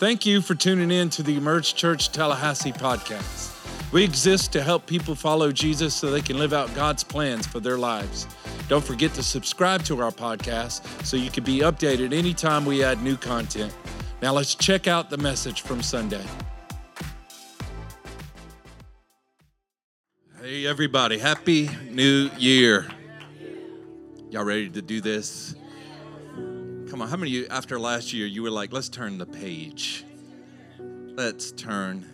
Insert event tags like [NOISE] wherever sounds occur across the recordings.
Thank you for tuning in to the Emerge Church Tallahassee podcast. We exist to help people follow Jesus so they can live out God's plans for their lives. Don't forget to subscribe to our podcast so you can be updated anytime we add new content. Now let's check out the message from Sunday. Hey, everybody, Happy New Year. Y'all ready to do this? Come on, how many of you, after last year, you were like, let's turn the page? Let's turn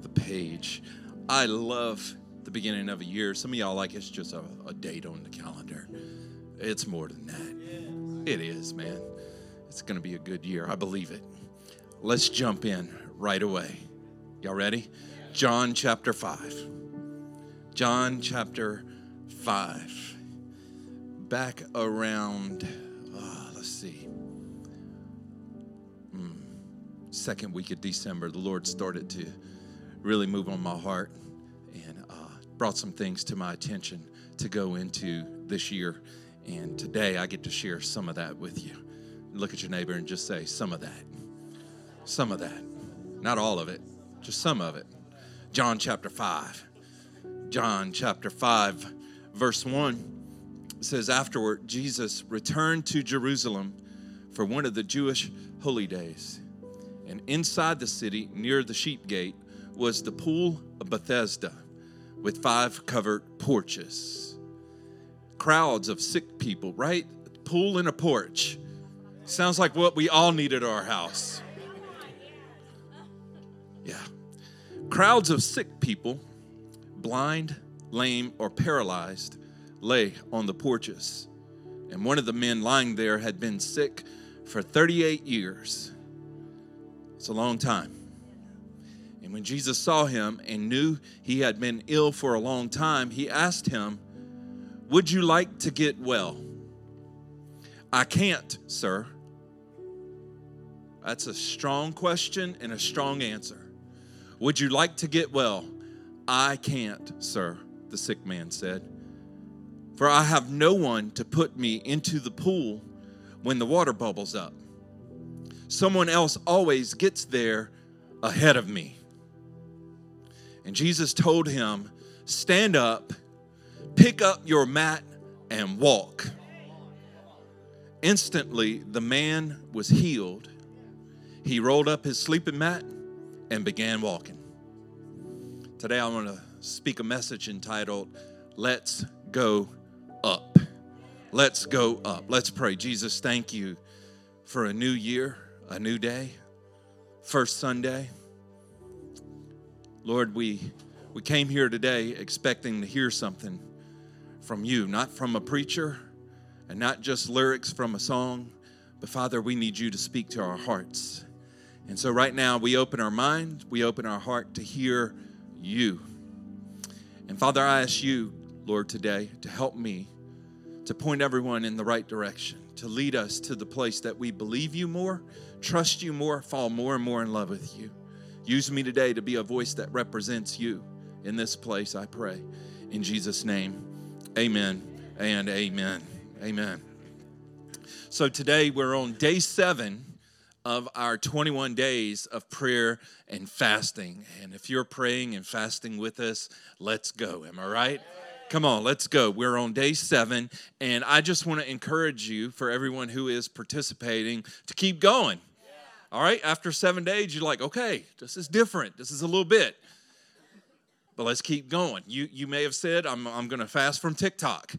the page. I love the beginning of a year. Some of y'all like it's just a, a date on the calendar. It's more than that. It is, man. It's going to be a good year. I believe it. Let's jump in right away. Y'all ready? John chapter 5. John chapter 5. Back around, uh, let's see, second week of December, the Lord started to really move on my heart and uh, brought some things to my attention to go into this year. And today I get to share some of that with you. Look at your neighbor and just say, some of that. Some of that. Not all of it, just some of it. John chapter 5. John chapter 5, verse 1 says, Afterward, Jesus returned to Jerusalem for one of the Jewish holy days. And inside the city, near the sheep gate, was the pool of Bethesda with five covered porches. Crowds of sick people, right? Pool and a porch. Sounds like what we all need at our house. Yeah. Crowds of sick people, blind, lame, or paralyzed, lay on the porches. And one of the men lying there had been sick for 38 years. It's a long time. And when Jesus saw him and knew he had been ill for a long time, he asked him, Would you like to get well? I can't, sir. That's a strong question and a strong answer. Would you like to get well? I can't, sir, the sick man said. For I have no one to put me into the pool when the water bubbles up. Someone else always gets there ahead of me. And Jesus told him, Stand up, pick up your mat, and walk. Instantly, the man was healed. He rolled up his sleeping mat and began walking. Today, I want to speak a message entitled, Let's Go Up. Let's go up. Let's pray. Jesus, thank you for a new year, a new day, first Sunday. Lord, we, we came here today expecting to hear something from you, not from a preacher and not just lyrics from a song, but Father, we need you to speak to our hearts. And so right now, we open our mind, we open our heart to hear you. And Father, I ask you, Lord, today to help me to point everyone in the right direction, to lead us to the place that we believe you more, trust you more, fall more and more in love with you. Use me today to be a voice that represents you in this place, I pray. In Jesus' name, amen and amen. Amen. So today we're on day seven of our 21 days of prayer and fasting. And if you're praying and fasting with us, let's go. Am I right? Come on, let's go. We're on day seven, and I just want to encourage you for everyone who is participating to keep going. All right, after seven days, you're like, okay, this is different. This is a little bit. But let's keep going. You, you may have said, I'm, I'm going to fast from TikTok.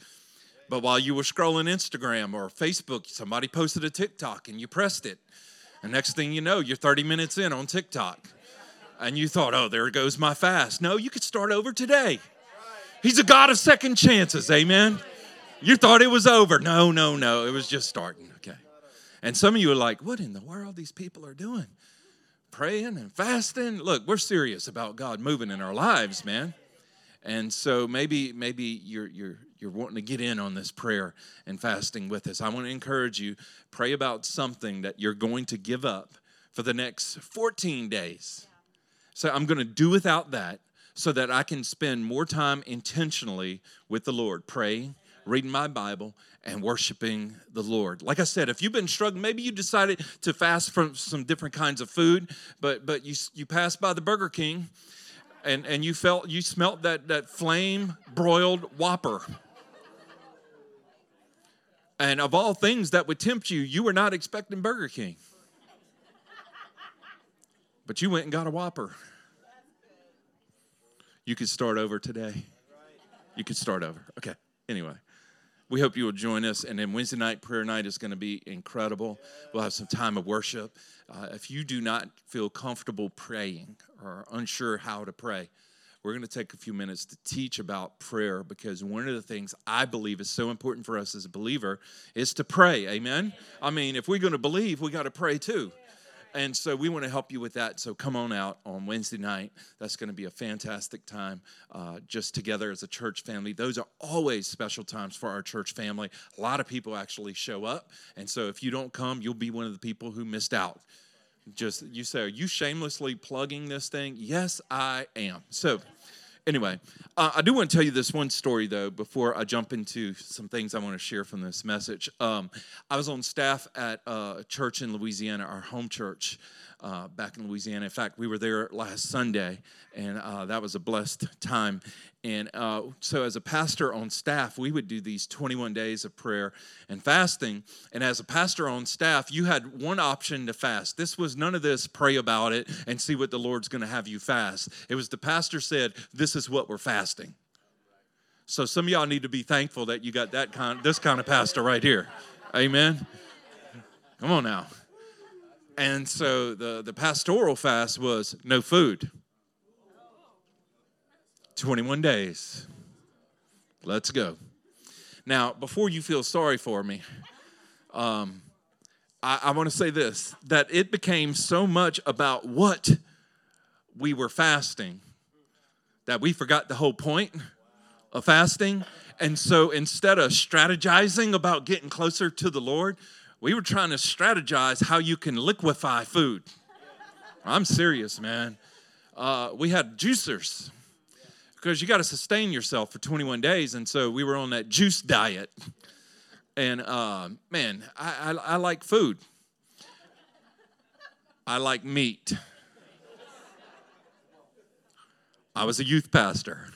But while you were scrolling Instagram or Facebook, somebody posted a TikTok and you pressed it. And next thing you know, you're 30 minutes in on TikTok. And you thought, oh, there goes my fast. No, you could start over today. He's a God of second chances. Amen. You thought it was over. No, no, no. It was just starting. Okay. And some of you are like, what in the world these people are doing? Praying and fasting. Look, we're serious about God moving in our lives, man. And so maybe maybe you're you're you're wanting to get in on this prayer and fasting with us. I want to encourage you pray about something that you're going to give up for the next 14 days. So I'm going to do without that so that I can spend more time intentionally with the Lord, praying, reading my Bible, and worshiping the Lord. Like I said, if you've been struggling, maybe you decided to fast from some different kinds of food, but but you you passed by the Burger King and, and you felt you smelt that, that flame broiled whopper. And of all things that would tempt you, you were not expecting Burger King. But you went and got a whopper. You could start over today. You could start over. Okay. Anyway we hope you will join us. And then Wednesday night prayer night is going to be incredible. We'll have some time of worship. Uh, if you do not feel comfortable praying or unsure how to pray, we're going to take a few minutes to teach about prayer because one of the things I believe is so important for us as a believer is to pray. Amen. I mean, if we're going to believe, we got to pray too. And so we want to help you with that. So come on out on Wednesday night. That's going to be a fantastic time uh, just together as a church family. Those are always special times for our church family. A lot of people actually show up. And so if you don't come, you'll be one of the people who missed out. Just you say, Are you shamelessly plugging this thing? Yes, I am. So, anyway, uh, I do want to tell you this one story though before I jump into some things I want to share from this message. Um, I was on staff at a church in Louisiana, our home church, uh, back in Louisiana. In fact, we were there last Sunday, and uh, that was a blessed time. And uh, so, as a pastor on staff, we would do these 21 days of prayer and fasting. And as a pastor on staff, you had one option to fast. This was none of this pray about it and see what the Lord's going to have you fast. It was the pastor said, This is what we're fasting. So, some of y'all need to be thankful that you got that kind, this kind of pastor right here. Amen. Come on now. And so the, the pastoral fast was no food. 21 days. Let's go. Now, before you feel sorry for me, um, I, I want to say this that it became so much about what we were fasting that we forgot the whole point of fasting. And so instead of strategizing about getting closer to the Lord, we were trying to strategize how you can liquefy food. I'm serious, man. Uh, we had juicers because you got to sustain yourself for 21 days. And so we were on that juice diet. And uh, man, I, I, I like food, I like meat. I was a youth pastor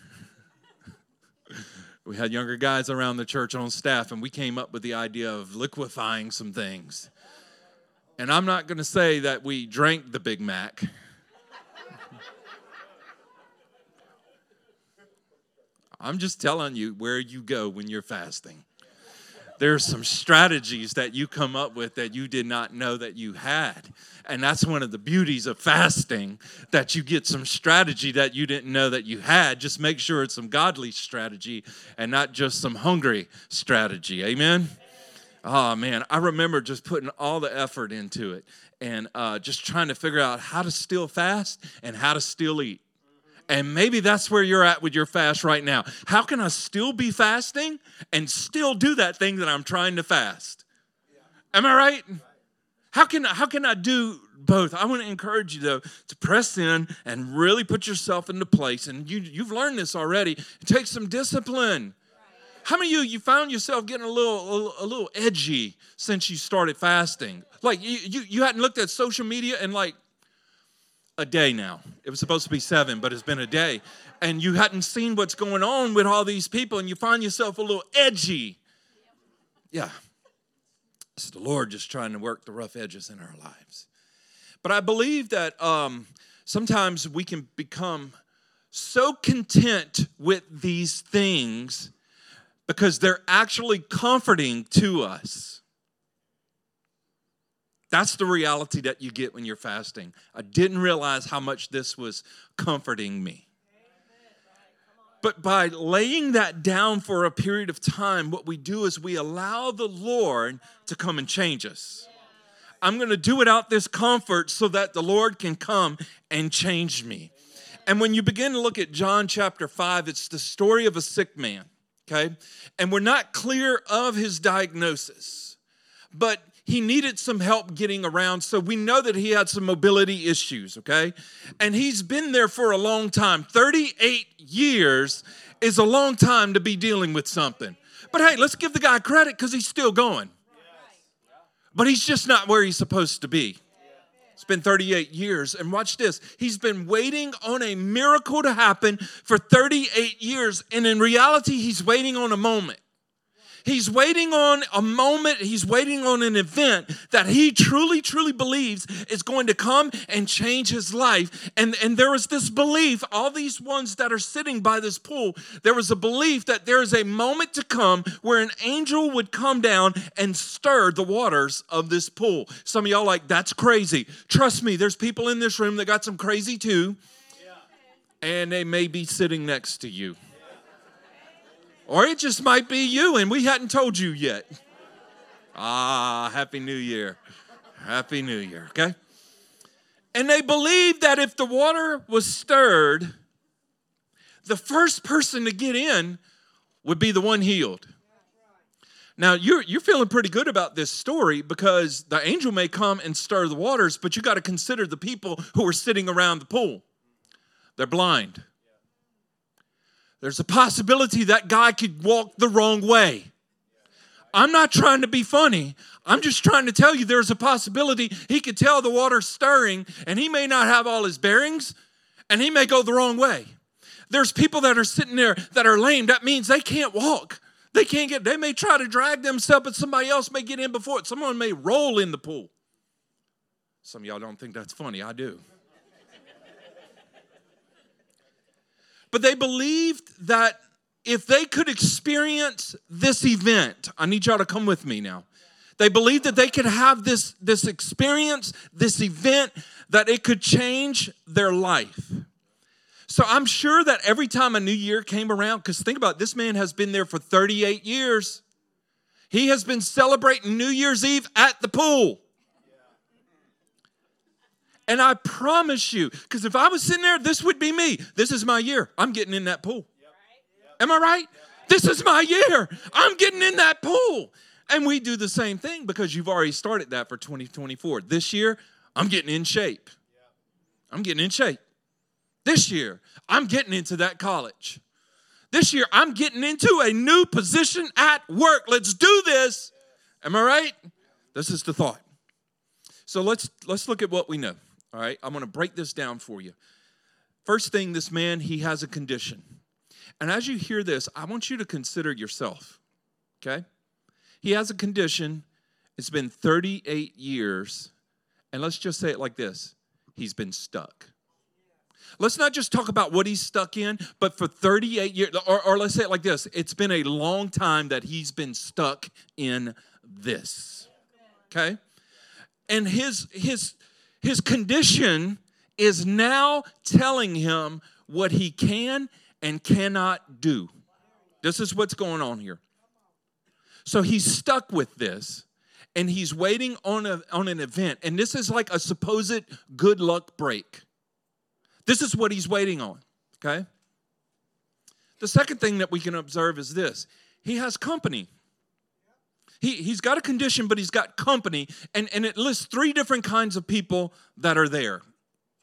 we had younger guys around the church on staff, and we came up with the idea of liquefying some things. And I'm not going to say that we drank the Big Mac. [LAUGHS] I'm just telling you where you go when you're fasting. There's some strategies that you come up with that you did not know that you had. And that's one of the beauties of fasting that you get some strategy that you didn't know that you had. Just make sure it's some godly strategy and not just some hungry strategy. Amen. Oh man, I remember just putting all the effort into it and uh, just trying to figure out how to still fast and how to still eat. And maybe that's where you're at with your fast right now. How can I still be fasting and still do that thing that I'm trying to fast? Am I right? How can, how can I do both? I want to encourage you, though, to press in and really put yourself into place. And you, you've learned this already. It takes some discipline. How many of you you found yourself getting a little a, little edgy since you started fasting? Like you, you you hadn't looked at social media in like a day now. It was supposed to be seven, but it's been a day. And you hadn't seen what's going on with all these people, and you find yourself a little edgy. Yeah, it's the Lord just trying to work the rough edges in our lives. But I believe that um, sometimes we can become so content with these things because they're actually comforting to us. That's the reality that you get when you're fasting. I didn't realize how much this was comforting me. But by laying that down for a period of time, what we do is we allow the Lord to come and change us. I'm going to do it out this comfort so that the Lord can come and change me. And when you begin to look at John chapter 5, it's the story of a sick man, okay? And we're not clear of his diagnosis, but he needed some help getting around. So we know that he had some mobility issues, okay? And he's been there for a long time. 38 years is a long time to be dealing with something. But hey, let's give the guy credit because he's still going. But he's just not where he's supposed to be. It's been 38 years. And watch this. He's been waiting on a miracle to happen for 38 years. And in reality, he's waiting on a moment. He's waiting on a moment, he's waiting on an event that he truly, truly believes is going to come and change his life. And, and there is this belief, all these ones that are sitting by this pool, there was a belief that there is a moment to come where an angel would come down and stir the waters of this pool. Some of y'all like, that's crazy. Trust me, there's people in this room that got some crazy too, and they may be sitting next to you. Or it just might be you and we hadn't told you yet. Ah, Happy New Year. Happy New Year, okay? And they believed that if the water was stirred, the first person to get in would be the one healed. Now, you're, you're feeling pretty good about this story because the angel may come and stir the waters, but you got to consider the people who are sitting around the pool. They're blind. There's a possibility that guy could walk the wrong way. I'm not trying to be funny. I'm just trying to tell you there's a possibility he could tell the water stirring and he may not have all his bearings and he may go the wrong way. There's people that are sitting there that are lame. That means they can't walk. They can't get, they may try to drag themselves, but somebody else may get in before it. Someone may roll in the pool. Some of y'all don't think that's funny. I do. But they believed that if they could experience this event, I need y'all to come with me now. They believed that they could have this, this experience, this event, that it could change their life. So I'm sure that every time a new year came around, because think about it, this man has been there for 38 years. He has been celebrating New Year's Eve at the pool. And I promise you, because if I was sitting there, this would be me. This is my year. I'm getting in that pool. Am I right? This is my year. I'm getting in that pool. And we do the same thing because you've already started that for 2024. This year, I'm getting in shape. I'm getting in shape. This year, I'm getting into that college. This year, I'm getting into a new position at work. Let's do this. Am I right? This is the thought. So let's let's look at what we know. All right, I'm going to break this down for you. First thing, this man, he has a condition. And as you hear this, I want you to consider yourself, okay? He has a condition. It's been 38 years. And let's just say it like this he's been stuck. Let's not just talk about what he's stuck in, but for 38 years, or, or, let's say it like this it's been a long time that he's been stuck in this. Okay? And his his his condition is now telling him what he can and cannot do. This is what's going on here. So he's stuck with this and he's waiting on, a, on an event. And this is like a supposed good luck break. This is what he's waiting on, okay? The second thing that we can observe is this he has company. He, he's got a condition, but he's got company. And, and it lists three different kinds of people that are there.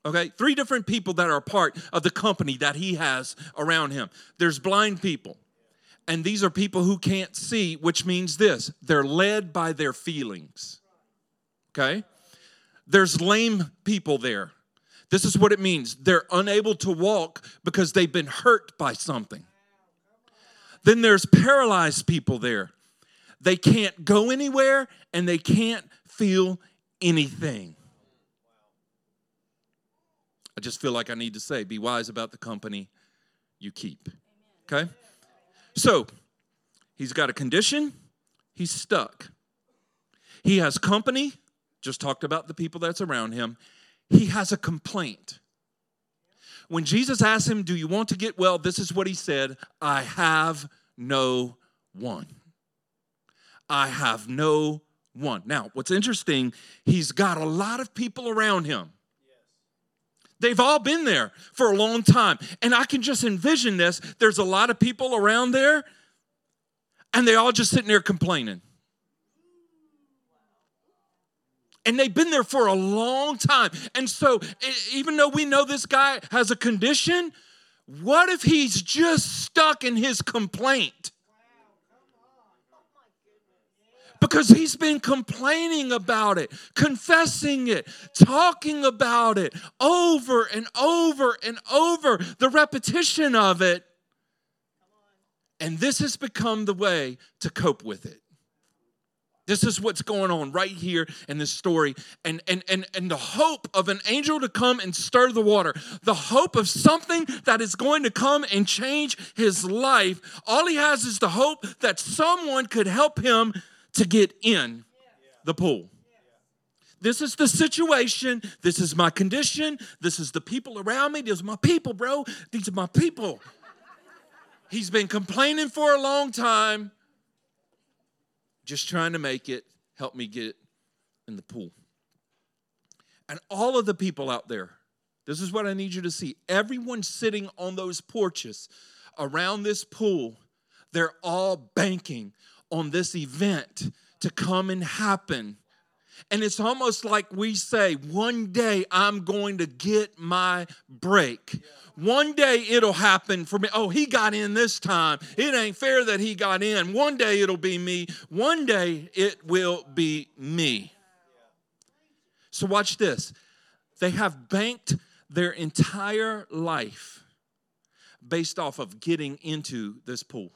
Okay? Three different people that are part of the company that he has around him. There's blind people. And these are people who can't see, which means this they're led by their feelings. Okay? There's lame people there. This is what it means they're unable to walk because they've been hurt by something. Then there's paralyzed people there. They can't go anywhere and they can't feel anything. I just feel like I need to say be wise about the company you keep. Okay? So, he's got a condition, he's stuck. He has company, just talked about the people that's around him. He has a complaint. When Jesus asked him, Do you want to get well? This is what he said I have no one. I have no one. Now, what's interesting, he's got a lot of people around him. They've all been there for a long time. And I can just envision this. There's a lot of people around there, and they all just sitting there complaining. And they've been there for a long time. And so, even though we know this guy has a condition, what if he's just stuck in his complaint? Because he's been complaining about it, confessing it, talking about it over and over and over, the repetition of it. And this has become the way to cope with it. This is what's going on right here in this story. And, and, and, and the hope of an angel to come and stir the water, the hope of something that is going to come and change his life. All he has is the hope that someone could help him to get in the pool. This is the situation. This is my condition. This is the people around me. These are my people, bro. These are my people. He's been complaining for a long time just trying to make it, help me get in the pool. And all of the people out there, this is what I need you to see. Everyone sitting on those porches around this pool, they're all banking on this event to come and happen. And it's almost like we say, one day I'm going to get my break. One day it'll happen for me. Oh, he got in this time. It ain't fair that he got in. One day it'll be me. One day it will be me. So, watch this. They have banked their entire life based off of getting into this pool.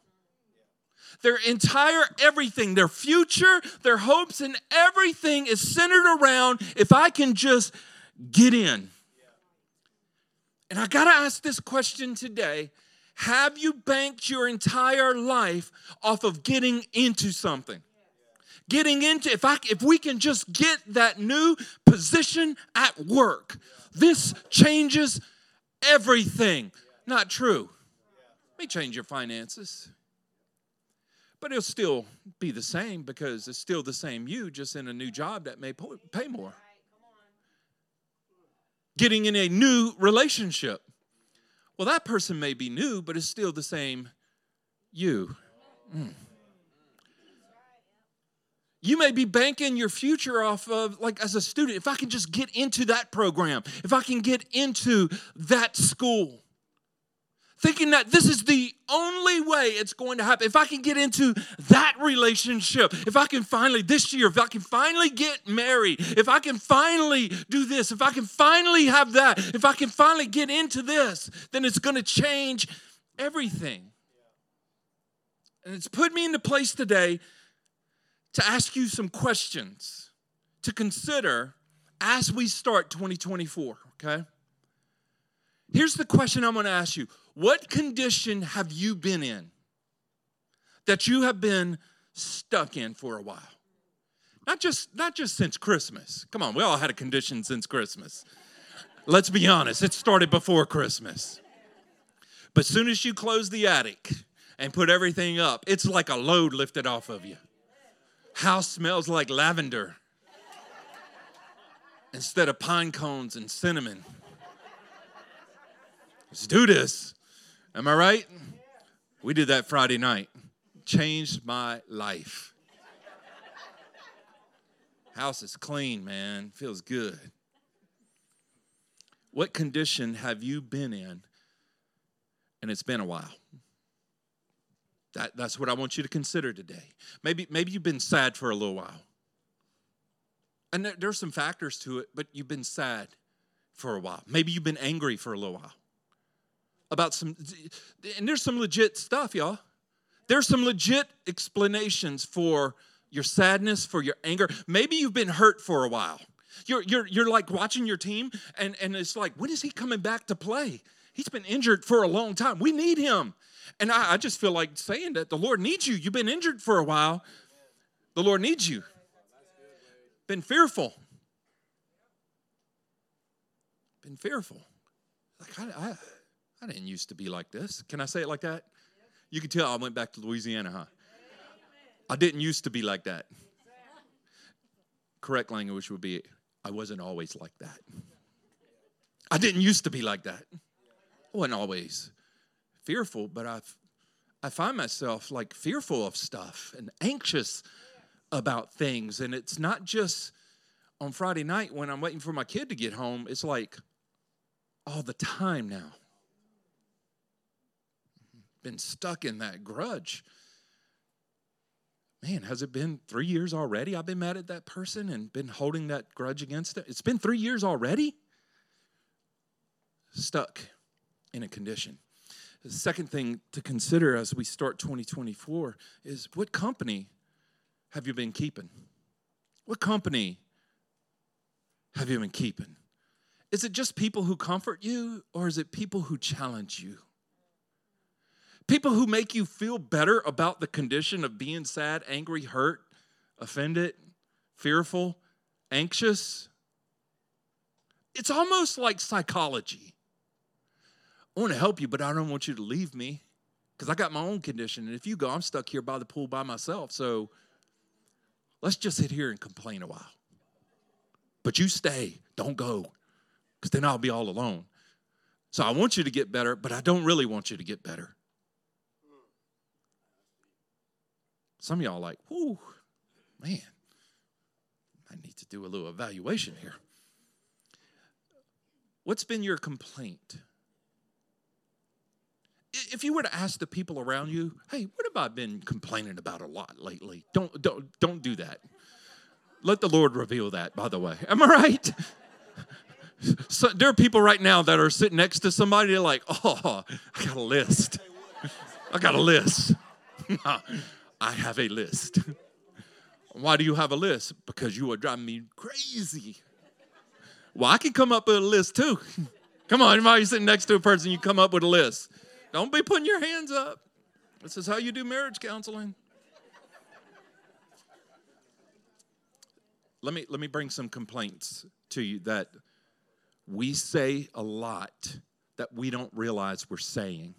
Their entire everything, their future, their hopes, and everything is centered around if I can just get in. And I got to ask this question today Have you banked your entire life off of getting into something? Getting into, if, I, if we can just get that new position at work, this changes everything. Not true. It may change your finances, but it'll still be the same because it's still the same you, just in a new job that may pay more getting in a new relationship. Well, that person may be new, but it's still the same you. Mm. You may be banking your future off of, like, as a student, if I can just get into that program, if I can get into that school thinking that this is the only way it's going to happen. If I can get into that relationship, if I can finally, this year, if I can finally get married, if I can finally do this, if I can finally have that, if I can finally get into this, then it's going to change everything. And it's put me into place today to ask you some questions to consider as we start 2024, okay? Here's the question I'm going to ask you what condition have you been in that you have been stuck in for a while? Not just not just since Christmas. Come on, we all had a condition since Christmas. Let's be honest, it started before Christmas. But as soon as you close the attic and put everything up, it's like a load lifted off of you. House smells like lavender instead of pine cones and cinnamon. Let's do this. Am I right? We did that Friday night. Changed my life. House is clean, man. Feels good. What condition have you been in? And it's been a while. That, that's what I want you to consider today. Maybe, maybe you've been sad for a little while. And there, there's some factors to it, but you've been sad for a while. Maybe you've been angry for a little while about some, and there's some legit stuff, y'all. There's some legit explanations for your sadness, for your anger. Maybe you've been hurt for a while. You're, you're, you're like watching your team, and, and it's like, when is he coming back to play? He's been injured for a long time. We need him. And I, I just feel like saying that the Lord needs you. You've been injured for a while. The Lord needs you. Been fearful. Been fearful. Like I, I I didn't used to be like this. Can I say it like that? You can tell I went back to Louisiana, huh? I didn't used to be like that. Correct language would be I wasn't always like that. I didn't used to be like that. I wasn't always fearful, but i I find myself like fearful of stuff and anxious about things. And it's not just on Friday night when I'm waiting for my kid to get home, it's like all the time now been stuck in that grudge. man, has it been three years already? I've been mad at that person and been holding that grudge against it. It's been three years already? Stuck in a condition. The second thing to consider as we start 2024 is what company have you been keeping? What company have you been keeping? Is it just people who comfort you or is it people who challenge you? People who make you feel better about the condition of being sad, angry, hurt, offended, fearful, anxious. It's almost like psychology. I want to help you, but I don't want you to leave me because I got my own condition. And if you go, I'm stuck here by the pool by myself. So let's just sit here and complain a while. But you stay, don't go, because then I'll be all alone. So I want you to get better, but I don't really want you to get better. Some of y'all like, whoo, man, I need to do a little evaluation here. What's been your complaint? If you were to ask the people around you, hey, what have I been complaining about a lot lately? Don't don't don't do that. Let the Lord reveal that, by the way. Am I right? [LAUGHS] So, there are people right now that are sitting next to somebody, they're like, oh, I got a list. I got a list. [LAUGHS] I have a list. [LAUGHS] Why do you have a list? Because you are driving me crazy. Well, I can come up with a list too. [LAUGHS] Come on, anybody sitting next to a person, you come up with a list. Don't be putting your hands up. This is how you do marriage counseling. Let me let me bring some complaints to you that we say a lot that we don't realize we're saying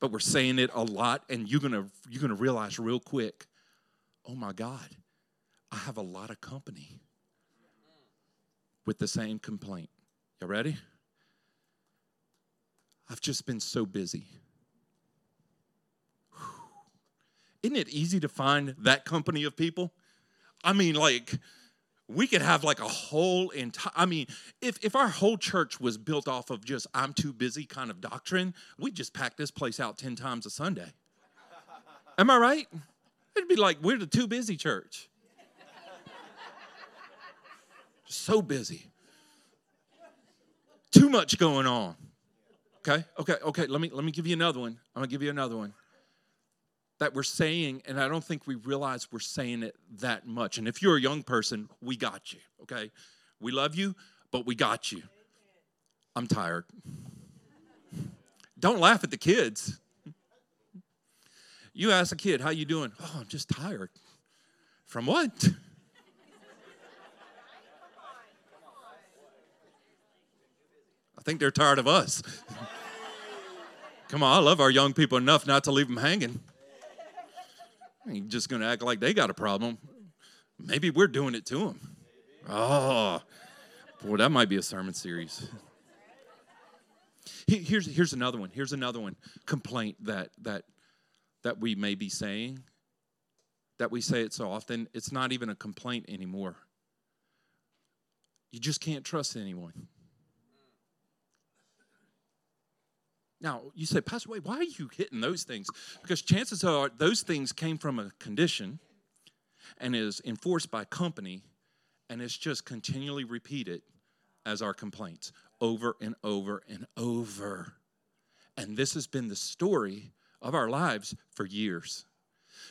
but we're saying it a lot and you're gonna you're gonna realize real quick oh my god i have a lot of company with the same complaint. You ready? I've just been so busy. Isn't it easy to find that company of people? I mean like we could have like a whole entire i mean if, if our whole church was built off of just i'm too busy kind of doctrine we'd just pack this place out 10 times a sunday. Am i right? It'd be like we're the too busy church. So busy. Too much going on. Okay okay okay let me let me give you another one. I'm gonna give you another one that we're saying, and I don't think we realize we're saying it that much. And if you're a young person, we got you, okay? We love you, but we got you. I'm tired. Don't laugh at the kids. You ask a kid, how you doing? Oh, I'm just tired. From what? I think they're tired of us. Come on, I love our young people enough not to leave them hanging ain't just going to act like they got a problem. Maybe we're doing it to them. Oh, ah, boy, that might be a sermon series. Here's, here's another one. Here's another one. Complaint that that that we may be saying, that we say it so often, it's not even a complaint anymore. You just can't trust anyone. Now, you say, Pastor Wade, why are you hitting those things? Because chances are those things came from a condition and is enforced by company and it's just continually repeated as our complaints over and over and over. And this has been the story of our lives for years.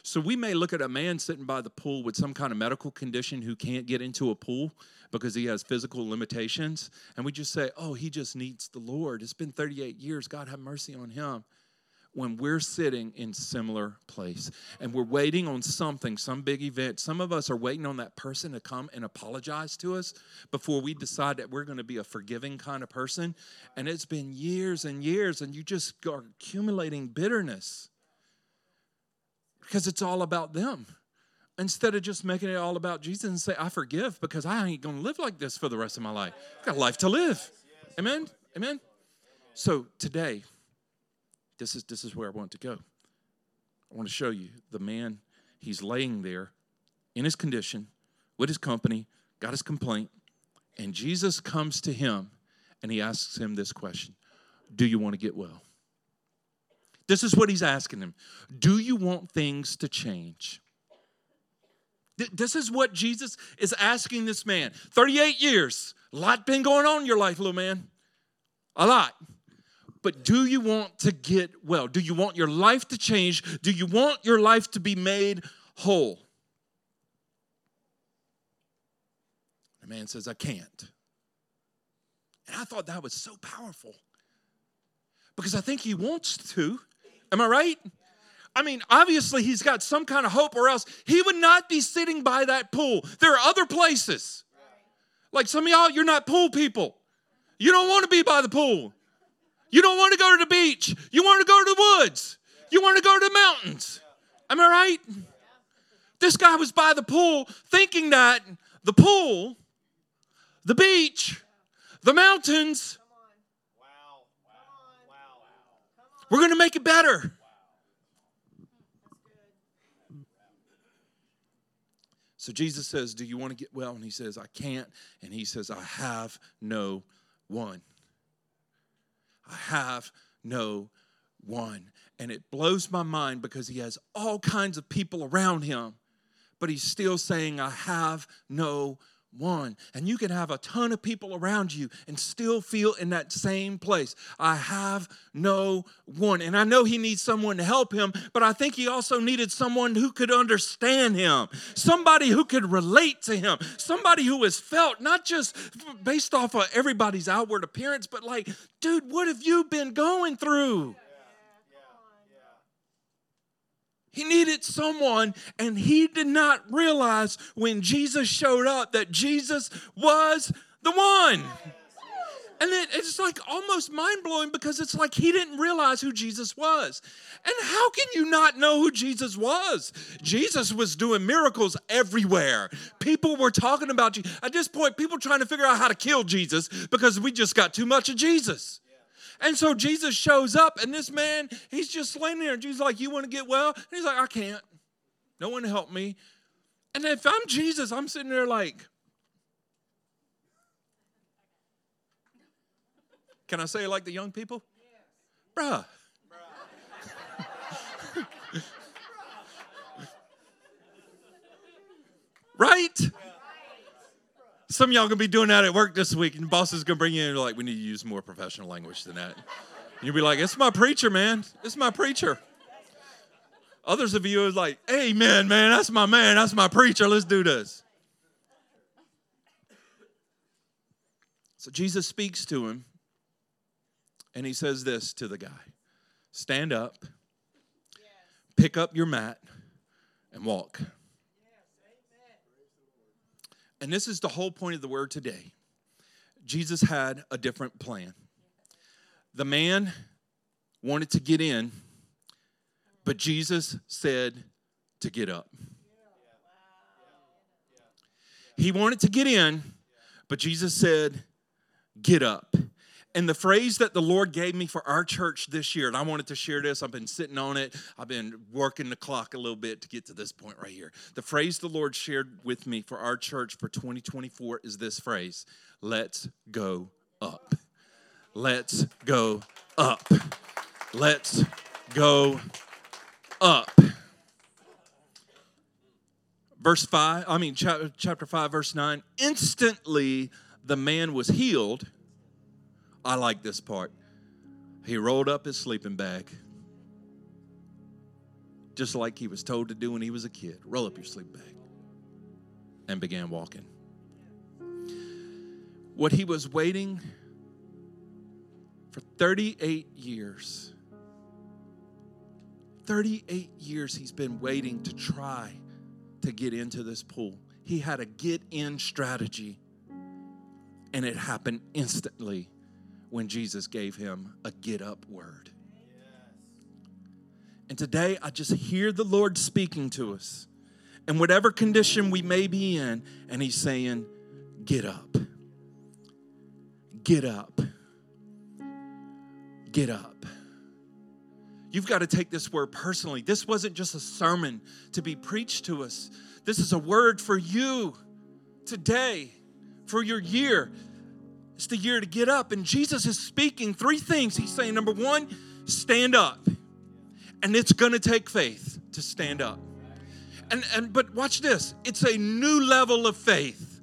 So we may look at a man sitting by the pool with some kind of medical condition who can't get into a pool because he has physical limitations, and we just say, oh, he just needs the Lord. It's been 38 years. God have mercy on him. When we're sitting in similar place and we're waiting on something, some big event, some of us are waiting on that person to come and apologize to us before we decide that we're going to be a forgiving kind of person. And it's been years and years, and you just are accumulating bitterness because it's all about them. Instead of just making it all about Jesus and say, I forgive because I ain't going to live like this for the rest of my life. I've got a life to live. Amen? Amen? So today, this is, this is where I want to go. I want to show you the man, he's laying there in his condition with his company, got his complaint, and Jesus comes to him and he asks him this question Do you want to get well? This is what he's asking him Do you want things to change? This is what Jesus is asking this man. 38 years, a lot been going on in your life, little man. A lot. But do you want to get well? Do you want your life to change? Do you want your life to be made whole? The man says, I can't. And I thought that was so powerful because I think he wants to. Am I right? I mean, obviously, he's got some kind of hope, or else he would not be sitting by that pool. There are other places. Like some of y'all, you're not pool people. You don't want to be by the pool. You don't want to go to the beach. You want to go to the woods. You want to go to the mountains. Am I right? This guy was by the pool thinking that the pool, the beach, the mountains, we're going to make it better. So Jesus says, Do you want to get well? And he says, I can't. And he says, I have no one. I have no one. And it blows my mind because he has all kinds of people around him, but he's still saying, I have no one. And you can have a ton of people around you and still feel in that same place. I have no one. And I know he needs someone to help him, but I think he also needed someone who could understand him, somebody who could relate to him, somebody who has felt not just based off of everybody's outward appearance, but like, dude, what have you been going through? He needed someone, and he did not realize when Jesus showed up that Jesus was the one. And it, it's like almost mind blowing because it's like he didn't realize who Jesus was. And how can you not know who Jesus was? Jesus was doing miracles everywhere. People were talking about you. At this point, people trying to figure out how to kill Jesus because we just got too much of Jesus. And so Jesus shows up, and this man, he's just laying there. And Jesus like, You want to get well? And he's like, I can't. No one to help me. And if I'm Jesus, I'm sitting there like, Can I say like the young people? Bruh. [LAUGHS] right? Some of y'all gonna be doing that at work this week, and the boss is gonna bring you in like, we need to use more professional language than that. And you'll be like, it's my preacher, man. It's my preacher. Others of you are like, Amen, man. That's my man. That's my preacher. Let's do this. So Jesus speaks to him, and he says this to the guy Stand up, pick up your mat, and walk. And this is the whole point of the word today. Jesus had a different plan. The man wanted to get in, but Jesus said to get up. He wanted to get in, but Jesus said, get up. And the phrase that the Lord gave me for our church this year, and I wanted to share this, I've been sitting on it, I've been working the clock a little bit to get to this point right here. The phrase the Lord shared with me for our church for 2024 is this phrase let's go up. Let's go up. Let's go up. Verse 5, I mean, chapter 5, verse 9 instantly the man was healed I like this part. He rolled up his sleeping bag, just like he was told to do when he was a kid. Roll up your sleeping bag, and began walking. What he was waiting for 38 years. 38 years he's been waiting to try to get into this pool. He had a get in strategy, and it happened instantly when Jesus gave him a get up word. And today I just hear the Lord speaking to us. And whatever condition we may be in, and He's saying, Get up. Get up. Get up. You've got to take this word personally. This wasn't just a sermon to be preached to us, this is a word for you today, for your year. It's the year to get up. And Jesus is speaking three things. He's saying, number one, stand up. And it's going to take faith to stand up. And, and but watch this. It's a new level of faith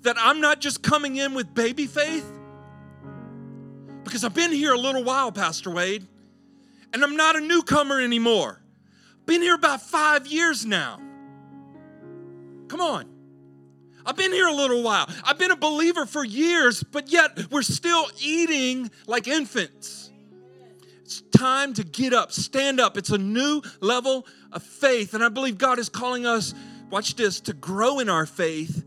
that I'm not just coming in with baby faith because I've been here a little while, Pastor Wade, and I'm not a newcomer anymore. Been here about 5 years now. Come on. I've been here a little while. I've been a believer for years, but yet we're still eating like infants. It's time to get up, stand up. It's a new level of faith. And I believe God is calling us, watch this, to grow in our faith,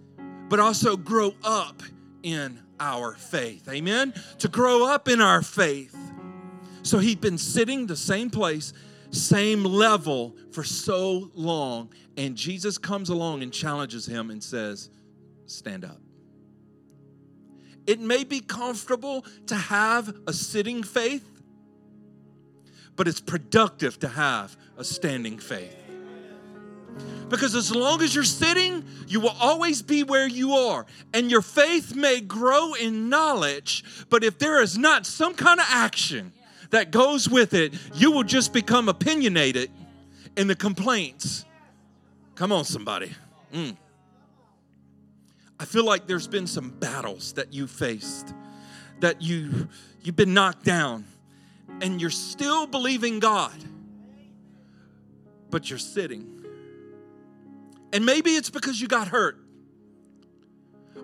but also grow up in our faith. Amen? To grow up in our faith. So he'd been sitting the same place, same level for so long. And Jesus comes along and challenges him and says, Stand up. It may be comfortable to have a sitting faith, but it's productive to have a standing faith. Because as long as you're sitting, you will always be where you are. And your faith may grow in knowledge, but if there is not some kind of action that goes with it, you will just become opinionated in the complaints. Come on, somebody. Mm. I feel like there's been some battles that you faced, that you you've been knocked down, and you're still believing God, but you're sitting. And maybe it's because you got hurt.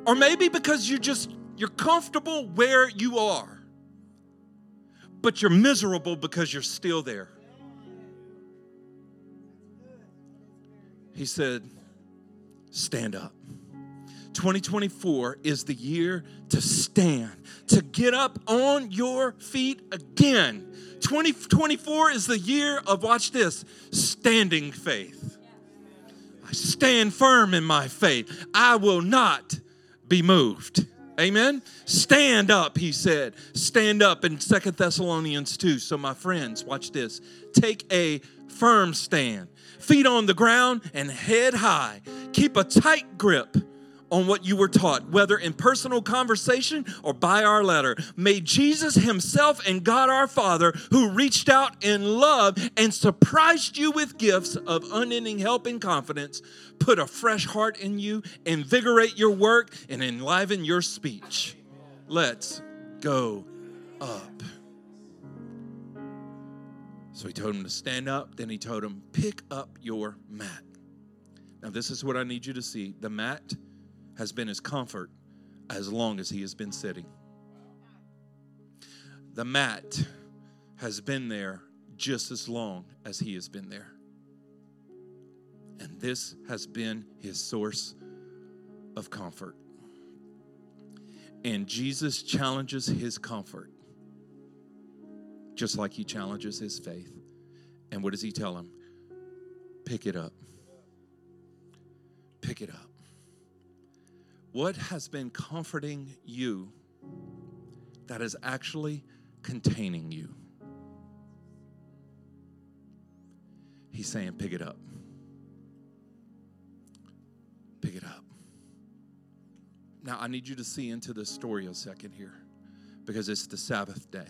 Or maybe because you just you're comfortable where you are. But you're miserable because you're still there. He said, "Stand up." 2024 is the year to stand, to get up on your feet again. 2024 is the year of, watch this, standing faith. I stand firm in my faith. I will not be moved. Amen. Stand up, he said. Stand up in Second Thessalonians 2. So, my friends, watch this. Take a firm stand, feet on the ground and head high. Keep a tight grip on what you were taught, whether in personal conversation or by our letter. May Jesus Himself and God our Father, who reached out in love and surprised you with gifts of unending help and confidence, put a fresh heart in you, invigorate your work, and enliven your speech. Let's go up. So he told him to stand up. Then he told him, pick up your mat. Now, this is what I need you to see. The mat has been his comfort as long as he has been sitting. The mat has been there just as long as he has been there. And this has been his source of comfort. And Jesus challenges his comfort just like he challenges his faith. And what does he tell him? Pick it up. Pick it up. What has been comforting you that is actually containing you? He's saying, pick it up. Pick it up. Now, I need you to see into the story a second here because it's the Sabbath day.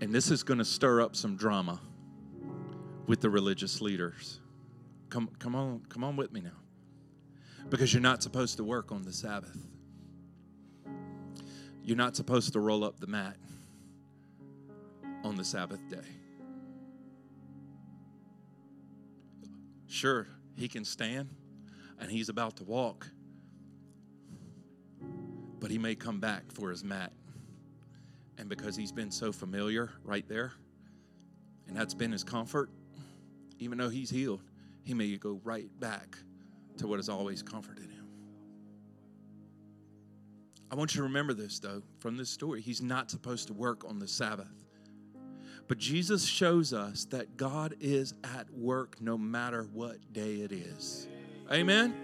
And this is going to stir up some drama with the religious leaders. Come, come on, come on with me now because you're not supposed to work on the Sabbath. You're not supposed to roll up the mat on the Sabbath day. Sure, he can stand and he's about to walk, but he may come back for his mat. And because he's been so familiar right there, and that's been his comfort, even though he's healed, he may go right back to what has always comforted him. I want you to remember this, though, from this story. He's not supposed to work on the Sabbath. But Jesus shows us that God is at work no matter what day it is. Amen?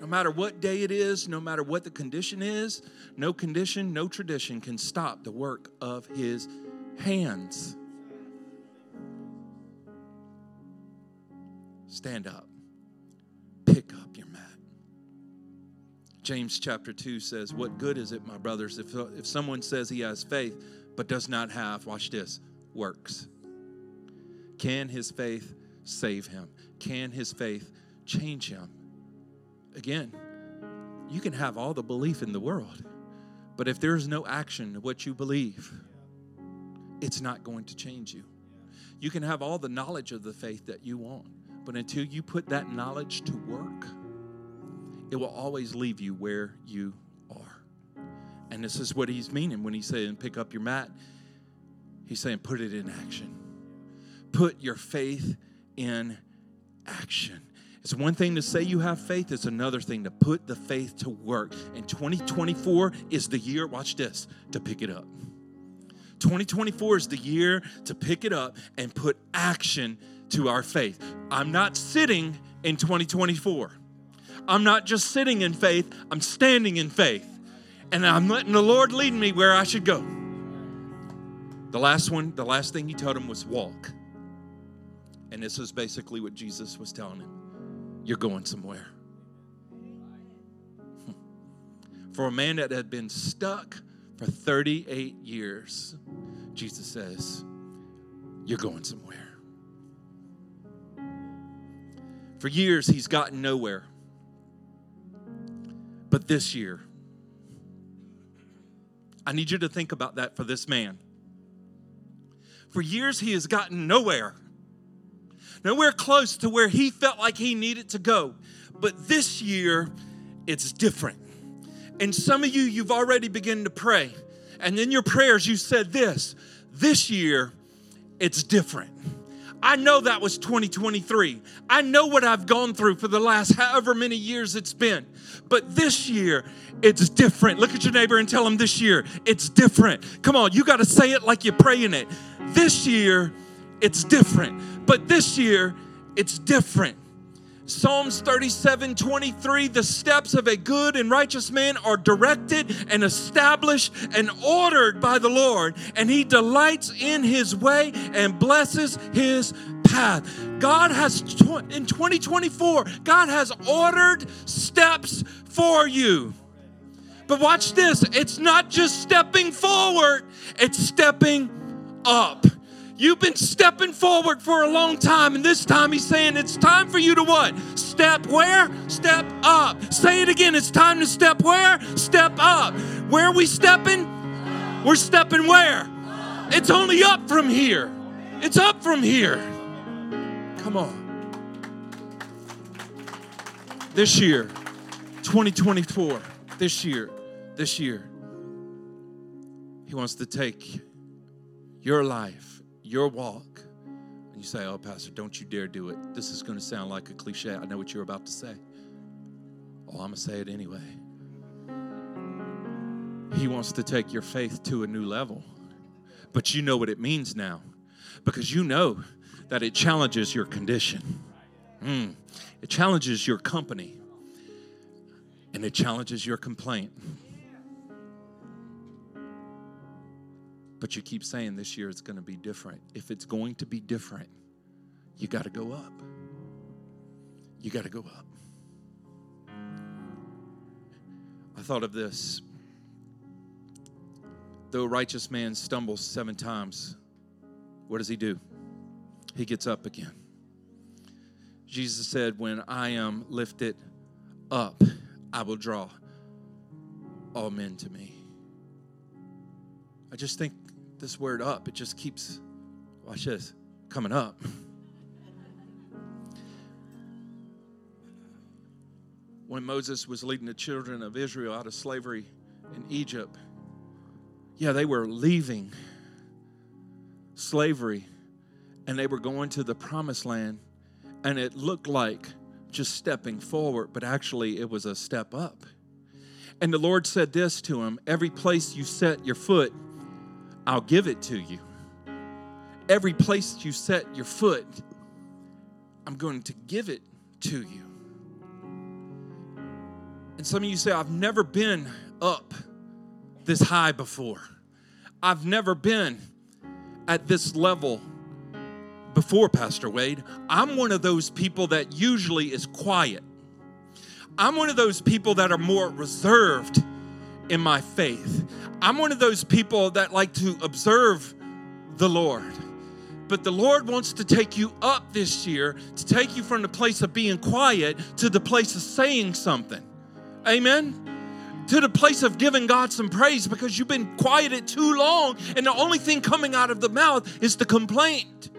No matter what day it is, no matter what the condition is, no condition, no tradition can stop the work of His hands. Stand up, pick up your mat. James chapter 2 says, What good is it, my brothers, if, if someone says he has faith but does not have, watch this, works? Can his faith save him? Can his faith change him? Again, you can have all the belief in the world, but if there's no action of what you believe, it's not going to change you. You can have all the knowledge of the faith that you want, but until you put that knowledge to work, it will always leave you where you are. And this is what he's meaning when he's saying, pick up your mat. He's saying, put it in action. Put your faith in action. It's one thing to say you have faith, it's another thing to put the faith to work. And 2024 is the year, watch this, to pick it up. 2024 is the year to pick it up and put action to our faith. I'm not sitting in 2024. I'm not just sitting in faith, I'm standing in faith. And I'm letting the Lord lead me where I should go. The last one, the last thing he told him was walk. And this is basically what Jesus was telling him You're going somewhere. Hmm. For a man that had been stuck for 38 years, Jesus says, You're going somewhere. For years, he's gotten nowhere. But this year, I need you to think about that for this man. For years, he has gotten nowhere, nowhere close to where he felt like he needed to go. But this year, it's different. And some of you, you've already begun to pray. And in your prayers, you said this this year, it's different. I know that was 2023. I know what I've gone through for the last however many years it's been. But this year, it's different. Look at your neighbor and tell him this year, it's different. Come on, you got to say it like you're praying it. This year, it's different. But this year, it's different. Psalms 37 23 The steps of a good and righteous man are directed and established and ordered by the Lord, and he delights in his way and blesses his path. God has, in 2024, God has ordered steps for you. But watch this it's not just stepping forward, it's stepping up. You've been stepping forward for a long time, and this time he's saying it's time for you to what? Step where? Step up. Say it again. It's time to step where? Step up. Where are we stepping? We're stepping where? It's only up from here. It's up from here. Come on. This year, 2024, this year, this year, he wants to take your life your walk, and you say, Oh, Pastor, don't you dare do it. This is going to sound like a cliche. I know what you're about to say. Oh, I'm going to say it anyway. He wants to take your faith to a new level. But you know what it means now because you know that it challenges your condition, mm. it challenges your company, and it challenges your complaint. But you keep saying this year it's going to be different. If it's going to be different, you got to go up. You got to go up. I thought of this. Though a righteous man stumbles seven times, what does he do? He gets up again. Jesus said, When I am lifted up, I will draw all men to me. I just think this word up, it just keeps, watch this, coming up. when Moses was leading the children of Israel out of slavery in Egypt, yeah, they were leaving slavery and they were going to the promised land, and it looked like just stepping forward, but actually it was a step up. And the Lord said this to him Every place you set your foot, I'll give it to you. Every place you set your foot, I'm going to give it to you. And some of you say, I've never been up this high before. I've never been at this level before, Pastor Wade. I'm one of those people that usually is quiet. I'm one of those people that are more reserved in my faith. I'm one of those people that like to observe the Lord. But the Lord wants to take you up this year, to take you from the place of being quiet to the place of saying something. Amen? To the place of giving God some praise because you've been quieted too long, and the only thing coming out of the mouth is the complaint.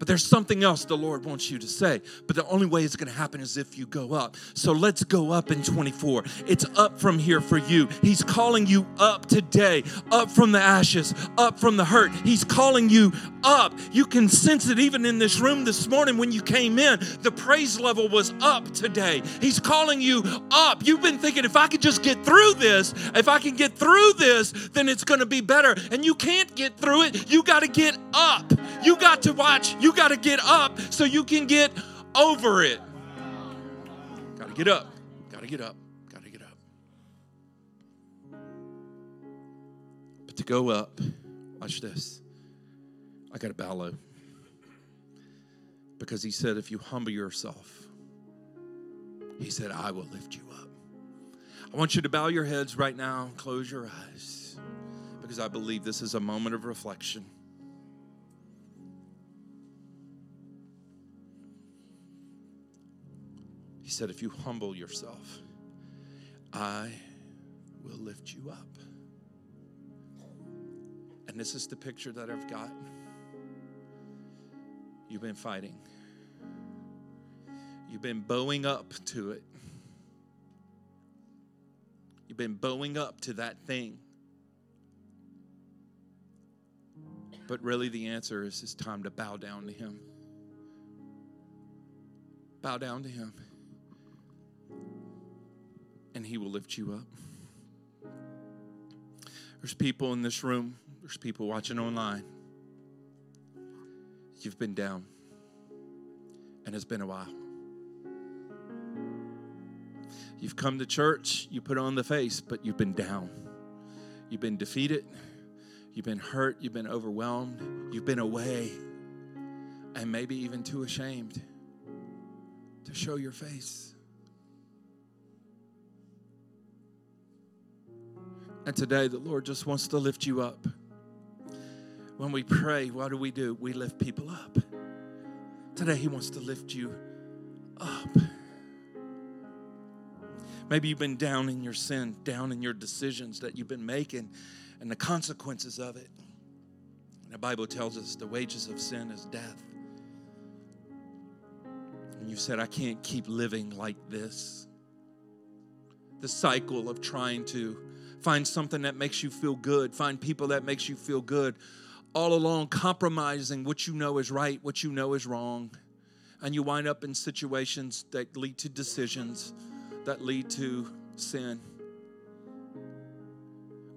But there's something else the Lord wants you to say. But the only way it's going to happen is if you go up. So let's go up in 24. It's up from here for you. He's calling you up today, up from the ashes, up from the hurt. He's calling you up. You can sense it even in this room this morning when you came in. The praise level was up today. He's calling you up. You've been thinking, if I could just get through this, if I can get through this, then it's going to be better. And you can't get through it. You got to get up. You got to watch. You got to get up so you can get over it. Got to get up. Got to get up. Got to get up. But to go up, watch this. I got to bow low. Because he said, if you humble yourself, he said, I will lift you up. I want you to bow your heads right now, close your eyes, because I believe this is a moment of reflection. Said, If you humble yourself, I will lift you up. And this is the picture that I've got. You've been fighting, you've been bowing up to it. You've been bowing up to that thing. But really, the answer is it's time to bow down to Him. Bow down to Him and He will lift you up. There's people in this room, there's people watching online. You've been down, and it's been a while. You've come to church, you put on the face, but you've been down. You've been defeated, you've been hurt, you've been overwhelmed, you've been away, and maybe even too ashamed to show your face. And today, the Lord just wants to lift you up. When we pray, what do we do? We lift people up. Today, He wants to lift you up. Maybe you've been down in your sin, down in your decisions that you've been making, and the consequences of it. the Bible tells us the wages of sin is death. And you said, I can't keep living like this. The cycle of trying to Find something that makes you feel good. Find people that makes you feel good. All along compromising what you know is right, what you know is wrong. And you wind up in situations that lead to decisions that lead to sin.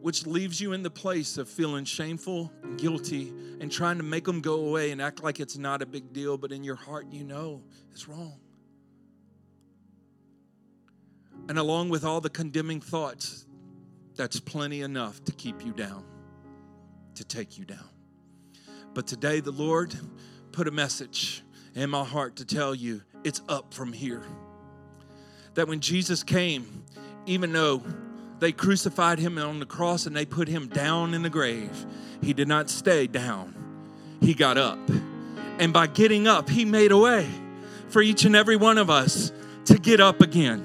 Which leaves you in the place of feeling shameful and guilty and trying to make them go away and act like it's not a big deal, but in your heart you know it's wrong. And along with all the condemning thoughts that's plenty enough to keep you down, to take you down. But today, the Lord put a message in my heart to tell you it's up from here. That when Jesus came, even though they crucified him on the cross and they put him down in the grave, he did not stay down. He got up. And by getting up, he made a way for each and every one of us to get up again.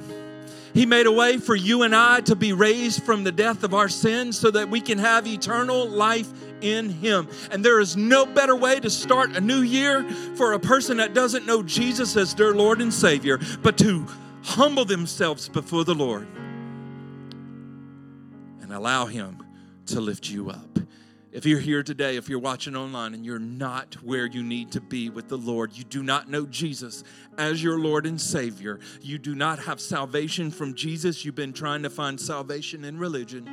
He made a way for you and I to be raised from the death of our sins so that we can have eternal life in Him. And there is no better way to start a new year for a person that doesn't know Jesus as their Lord and Savior, but to humble themselves before the Lord and allow Him to lift you up. If you're here today, if you're watching online and you're not where you need to be with the Lord, you do not know Jesus as your Lord and Savior, you do not have salvation from Jesus, you've been trying to find salvation in religion.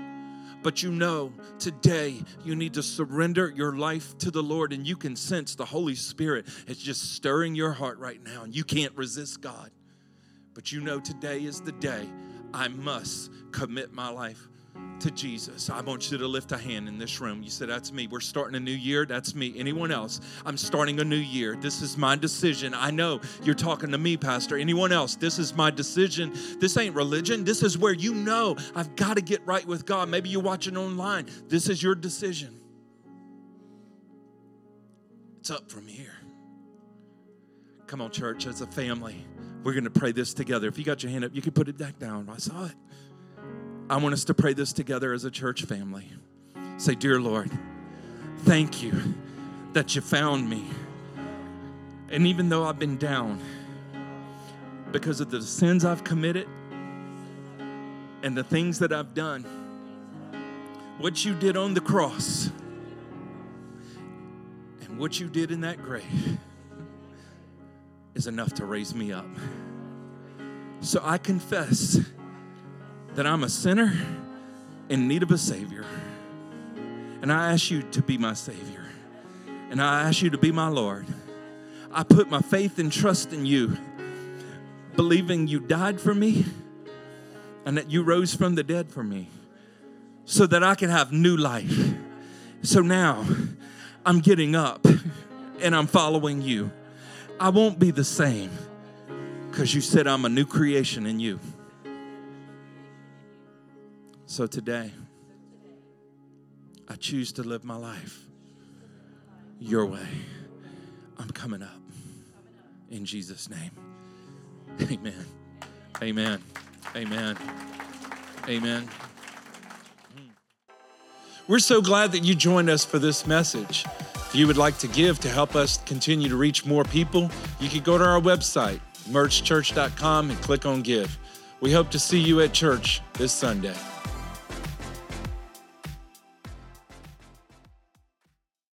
But you know today you need to surrender your life to the Lord, and you can sense the Holy Spirit is just stirring your heart right now, and you can't resist God. But you know today is the day I must commit my life to Jesus. I want you to lift a hand in this room. You said, That's me. We're starting a new year. That's me. Anyone else? I'm starting a new year. This is my decision. I know you're talking to me, Pastor. Anyone else? This is my decision. This ain't religion. This is where you know I've got to get right with God. Maybe you're watching online. This is your decision. It's up from here. Come on, church, as a family, we're going to pray this together. If you got your hand up, you can put it back down. I saw it. I want us to pray this together as a church family. Say, Dear Lord, thank you that you found me. And even though I've been down because of the sins I've committed and the things that I've done, what you did on the cross and what you did in that grave is enough to raise me up. So I confess that I'm a sinner in need of a Savior. And I ask you to be my Savior. And I ask you to be my Lord. I put my faith and trust in you, believing you died for me and that you rose from the dead for me so that I can have new life. So now I'm getting up and I'm following you. I won't be the same because you said I'm a new creation in you. So today, I choose to live my life your way. I'm coming up in Jesus' name. Amen. Amen. Amen. Amen. We're so glad that you joined us for this message. If you would like to give to help us continue to reach more people, you can go to our website, emergechurch.com, and click on Give. We hope to see you at church this Sunday.